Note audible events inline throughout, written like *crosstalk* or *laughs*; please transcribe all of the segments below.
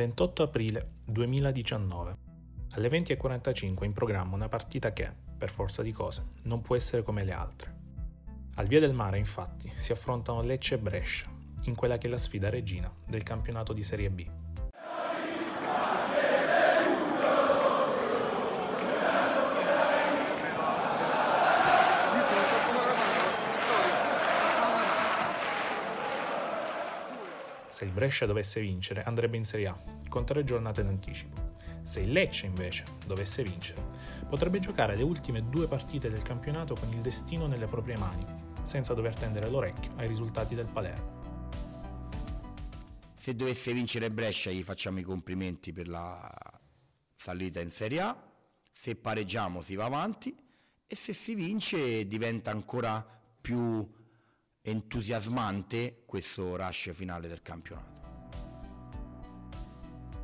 28 aprile 2019. Alle 20.45 in programma una partita che, per forza di cose, non può essere come le altre. Al Via del Mare, infatti, si affrontano Lecce e Brescia, in quella che è la sfida regina del campionato di Serie B. Se il Brescia dovesse vincere, andrebbe in Serie A, con tre giornate d'anticipo. Se il Lecce, invece, dovesse vincere, potrebbe giocare le ultime due partite del campionato con il destino nelle proprie mani, senza dover tendere l'orecchio ai risultati del Palermo. Se dovesse vincere Brescia gli facciamo i complimenti per la salita in Serie A, se pareggiamo si va avanti e se si vince diventa ancora più entusiasmante questo rush finale del campionato.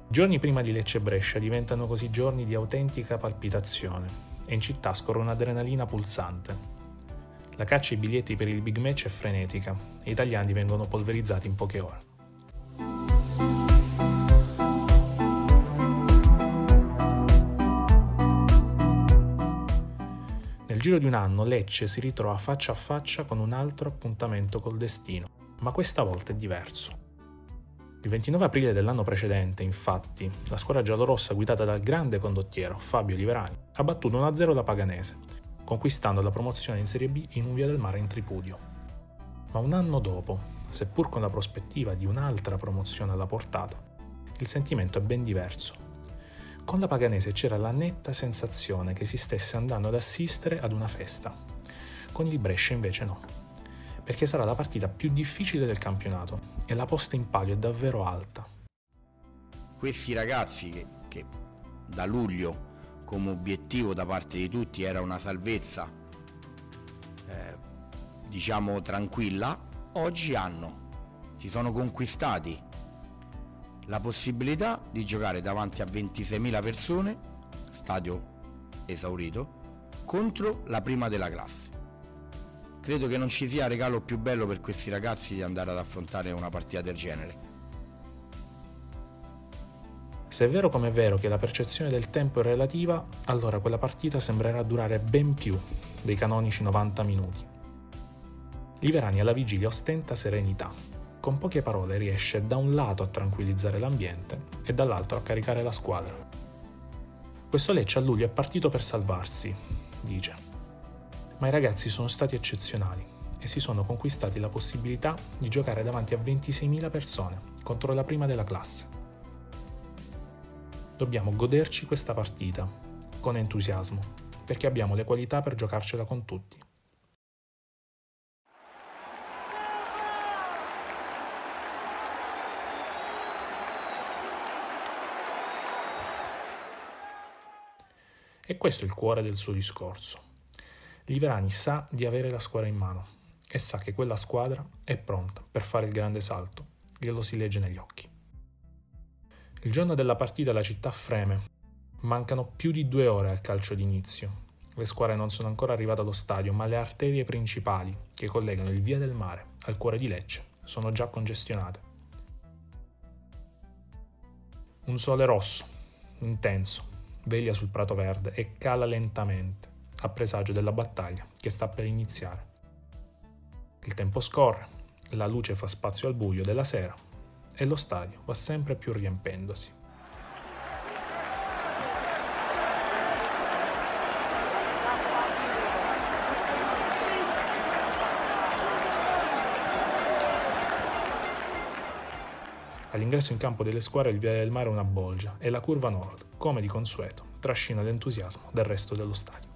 Giorni prima di Lecce Brescia diventano così giorni di autentica palpitazione e in città scorre un'adrenalina pulsante. La caccia ai biglietti per il big match è frenetica e gli italiani vengono polverizzati in poche ore. Giro di un anno Lecce si ritrova faccia a faccia con un altro appuntamento col destino, ma questa volta è diverso. Il 29 aprile dell'anno precedente, infatti, la squadra giallorossa guidata dal grande condottiero Fabio Liverani ha battuto 1-0 la Paganese, conquistando la promozione in Serie B in un via del mare in tripudio. Ma un anno dopo, seppur con la prospettiva di un'altra promozione alla portata, il sentimento è ben diverso. Con la Paganese c'era la netta sensazione che si stesse andando ad assistere ad una festa. Con il Brescia invece no, perché sarà la partita più difficile del campionato e la posta in palio è davvero alta. Questi ragazzi che, che da luglio come obiettivo da parte di tutti era una salvezza eh, diciamo tranquilla, oggi hanno, si sono conquistati la possibilità di giocare davanti a 26.000 persone, stadio esaurito, contro la prima della classe. Credo che non ci sia regalo più bello per questi ragazzi di andare ad affrontare una partita del genere. Se è vero come è vero che la percezione del tempo è relativa, allora quella partita sembrerà durare ben più dei canonici 90 minuti. Liverani alla vigilia ostenta serenità, con poche parole riesce da un lato a tranquillizzare l'ambiente e dall'altro a caricare la squadra. Questo Lecce a luglio è partito per salvarsi, dice. Ma i ragazzi sono stati eccezionali e si sono conquistati la possibilità di giocare davanti a 26.000 persone contro la prima della classe. Dobbiamo goderci questa partita con entusiasmo perché abbiamo le qualità per giocarcela con tutti. E questo è il cuore del suo discorso. Liverani sa di avere la squadra in mano e sa che quella squadra è pronta per fare il grande salto, glielo si legge negli occhi. Il giorno della partita la città freme, mancano più di due ore al calcio d'inizio. Le squadre non sono ancora arrivate allo stadio, ma le arterie principali che collegano il via del mare al cuore di Lecce sono già congestionate. Un sole rosso, intenso, veglia sul prato verde e cala lentamente, a presagio della battaglia che sta per iniziare. Il tempo scorre, la luce fa spazio al buio della sera e lo stadio va sempre più riempendosi. All'ingresso in campo delle squadre il Via del Mare è una bolgia e la curva nord, come di consueto, trascina l'entusiasmo del resto dello stadio.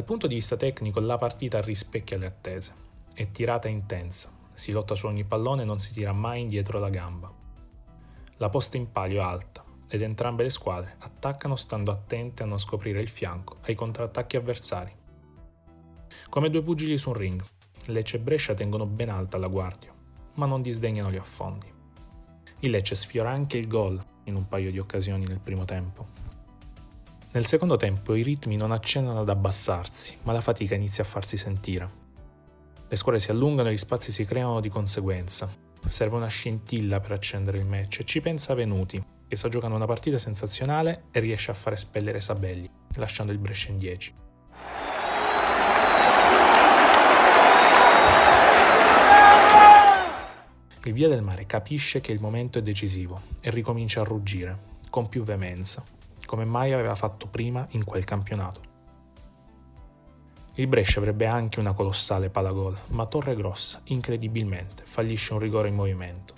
Dal punto di vista tecnico la partita rispecchia le attese è tirata intensa, si lotta su ogni pallone e non si tira mai indietro la gamba. La posta in palio è alta ed entrambe le squadre attaccano stando attente a non scoprire il fianco ai contrattacchi avversari. Come due pugili su un ring, Lecce e Brescia tengono ben alta la guardia, ma non disdegnano gli affondi. Il Lecce sfiora anche il gol in un paio di occasioni nel primo tempo. Nel secondo tempo i ritmi non accennano ad abbassarsi, ma la fatica inizia a farsi sentire. Le squadre si allungano e gli spazi si creano di conseguenza. Serve una scintilla per accendere il match e ci pensa Venuti, che sta giocando una partita sensazionale e riesce a fare spellere Sabelli, lasciando il Brescia in 10. Il Via del Mare capisce che il momento è decisivo e ricomincia a ruggire, con più veemenza, come mai aveva fatto prima in quel campionato. Il Brescia avrebbe anche una colossale palagol, ma Torregrossa, incredibilmente, fallisce un rigore in movimento.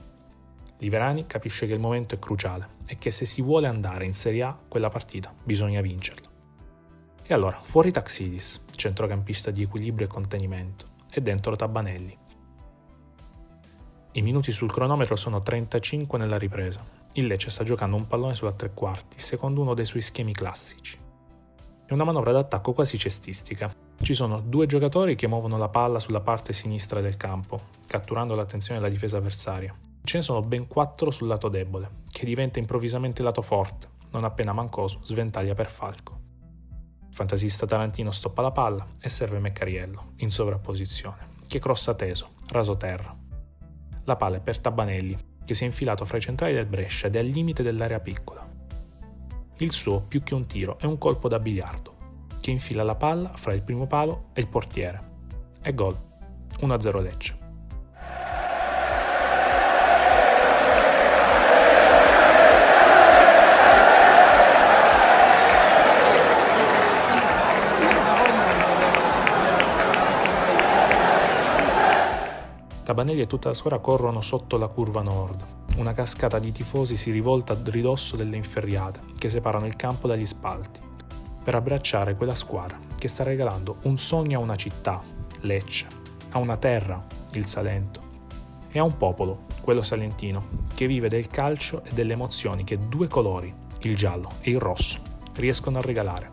Liverani capisce che il momento è cruciale e che se si vuole andare in Serie A, quella partita bisogna vincerla. E allora, fuori Taxidis, centrocampista di equilibrio e contenimento, e dentro Tabanelli, i minuti sul cronometro sono 35 nella ripresa. Il Lecce sta giocando un pallone sulla tre quarti, secondo uno dei suoi schemi classici. È una manovra d'attacco quasi cestistica. Ci sono due giocatori che muovono la palla sulla parte sinistra del campo, catturando l'attenzione della difesa avversaria. Ce ne sono ben quattro sul lato debole, che diventa improvvisamente lato forte, non appena Mancosu sventaglia per Falco. Il fantasista tarantino stoppa la palla e serve Meccariello, in sovrapposizione, che crossa teso, raso terra. La palla è per Tabanelli, che si è infilato fra i centrali del Brescia ed è al limite dell'area piccola. Il suo, più che un tiro, è un colpo da biliardo, che infila la palla fra il primo palo e il portiere. E gol. 1-0 Lecce. Cabanelli e tutta la squadra corrono sotto la curva nord. Una cascata di tifosi si rivolta a ridosso delle inferriate che separano il campo dagli spalti, per abbracciare quella squadra che sta regalando un sogno a una città, Lecce, a una terra, il Salento, e a un popolo, quello salentino, che vive del calcio e delle emozioni che due colori, il giallo e il rosso, riescono a regalare.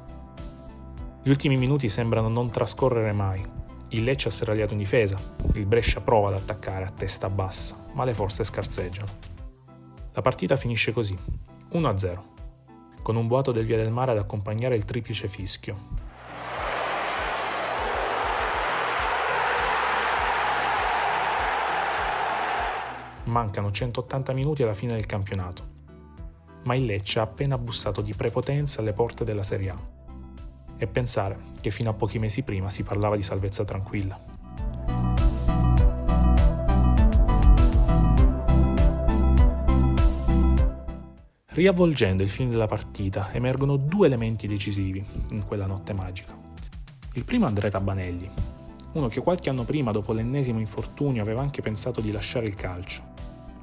Gli ultimi minuti sembrano non trascorrere mai, il Lecce ha serragliato in difesa, il Brescia prova ad attaccare a testa bassa, ma le forze scarseggiano. La partita finisce così, 1-0, con un boato del Via del Mare ad accompagnare il triplice fischio. Mancano 180 minuti alla fine del campionato, ma il Lecce ha appena bussato di prepotenza alle porte della Serie A e pensare che fino a pochi mesi prima si parlava di salvezza tranquilla. Riavvolgendo il film della partita emergono due elementi decisivi in quella notte magica. Il primo Andrea Tabanelli, uno che qualche anno prima, dopo l'ennesimo infortunio, aveva anche pensato di lasciare il calcio.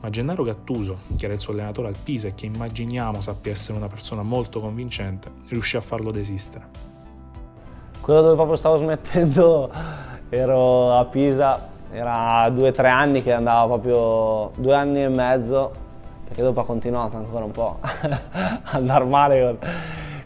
Ma Gennaro Gattuso, che era il suo allenatore al Pisa e che immaginiamo sappia essere una persona molto convincente, riuscì a farlo desistere. Quello dove proprio stavo smettendo *laughs* ero a Pisa, era due o tre anni che andavo proprio, due anni e mezzo, perché dopo ha continuato ancora un po' *laughs* a andare male con,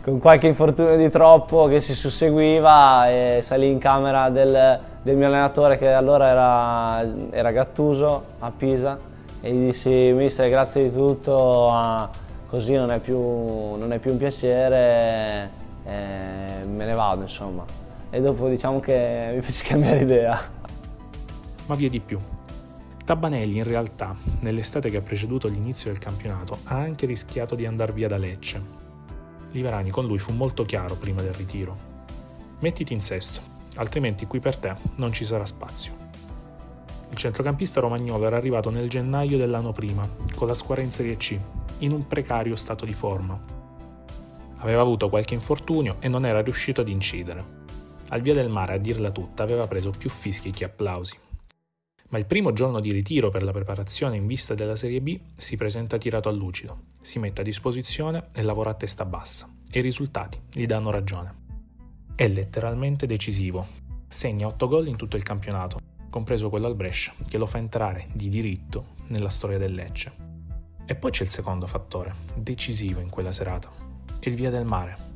con, qualche infortunio di troppo che si susseguiva e salì in camera del, del mio allenatore che allora era, era, Gattuso a Pisa e gli dissi mister grazie di tutto, così non è, più, non è più un piacere e me ne vado insomma. E dopo diciamo che mi fece cambiare idea. Ma via di più. Tabanelli in realtà, nell'estate che ha preceduto l'inizio del campionato, ha anche rischiato di andare via da Lecce. Liverani con lui fu molto chiaro prima del ritiro. Mettiti in sesto, altrimenti qui per te non ci sarà spazio. Il centrocampista romagnolo era arrivato nel gennaio dell'anno prima, con la squadra in Serie C, in un precario stato di forma, Aveva avuto qualche infortunio e non era riuscito ad incidere. Al via del mare, a dirla tutta, aveva preso più fischi che applausi. Ma il primo giorno di ritiro per la preparazione in vista della Serie B si presenta tirato a lucido, si mette a disposizione e lavora a testa bassa. E i risultati gli danno ragione. È letteralmente decisivo. Segna 8 gol in tutto il campionato, compreso quello al Brescia, che lo fa entrare di diritto nella storia del Lecce. E poi c'è il secondo fattore, decisivo in quella serata, il Via del Mare.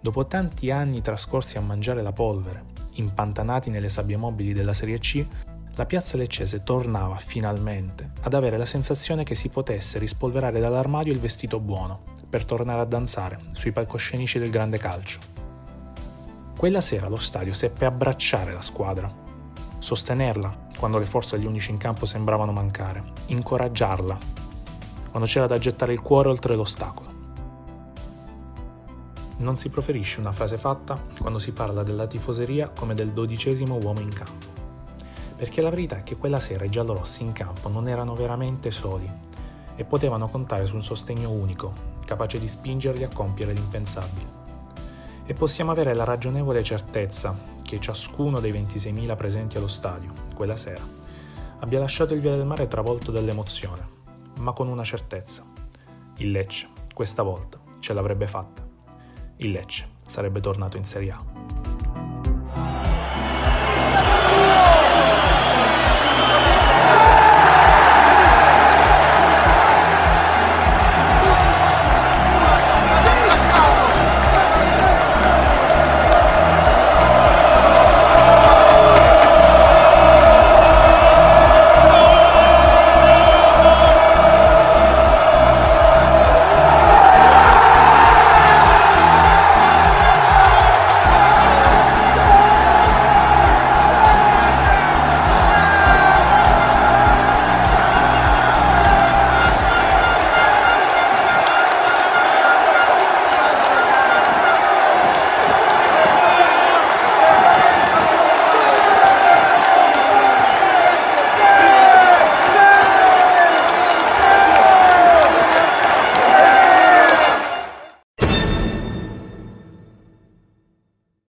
Dopo tanti anni trascorsi a mangiare la polvere, impantanati nelle sabbie mobili della Serie C, la piazza leccese tornava finalmente ad avere la sensazione che si potesse rispolverare dall'armadio il vestito buono per tornare a danzare sui palcoscenici del grande calcio. Quella sera lo stadio seppe abbracciare la squadra, sostenerla quando le forze agli unici in campo sembravano mancare, incoraggiarla quando c'era da gettare il cuore oltre l'ostacolo. Non si proferisce una frase fatta quando si parla della tifoseria come del dodicesimo uomo in campo perché la verità è che quella sera i giallorossi in campo non erano veramente soli e potevano contare su un sostegno unico, capace di spingerli a compiere l'impensabile. E possiamo avere la ragionevole certezza che ciascuno dei 26.000 presenti allo stadio, quella sera, abbia lasciato il Via del Mare travolto dall'emozione, ma con una certezza. Il Lecce, questa volta, ce l'avrebbe fatta. Il Lecce sarebbe tornato in Serie A.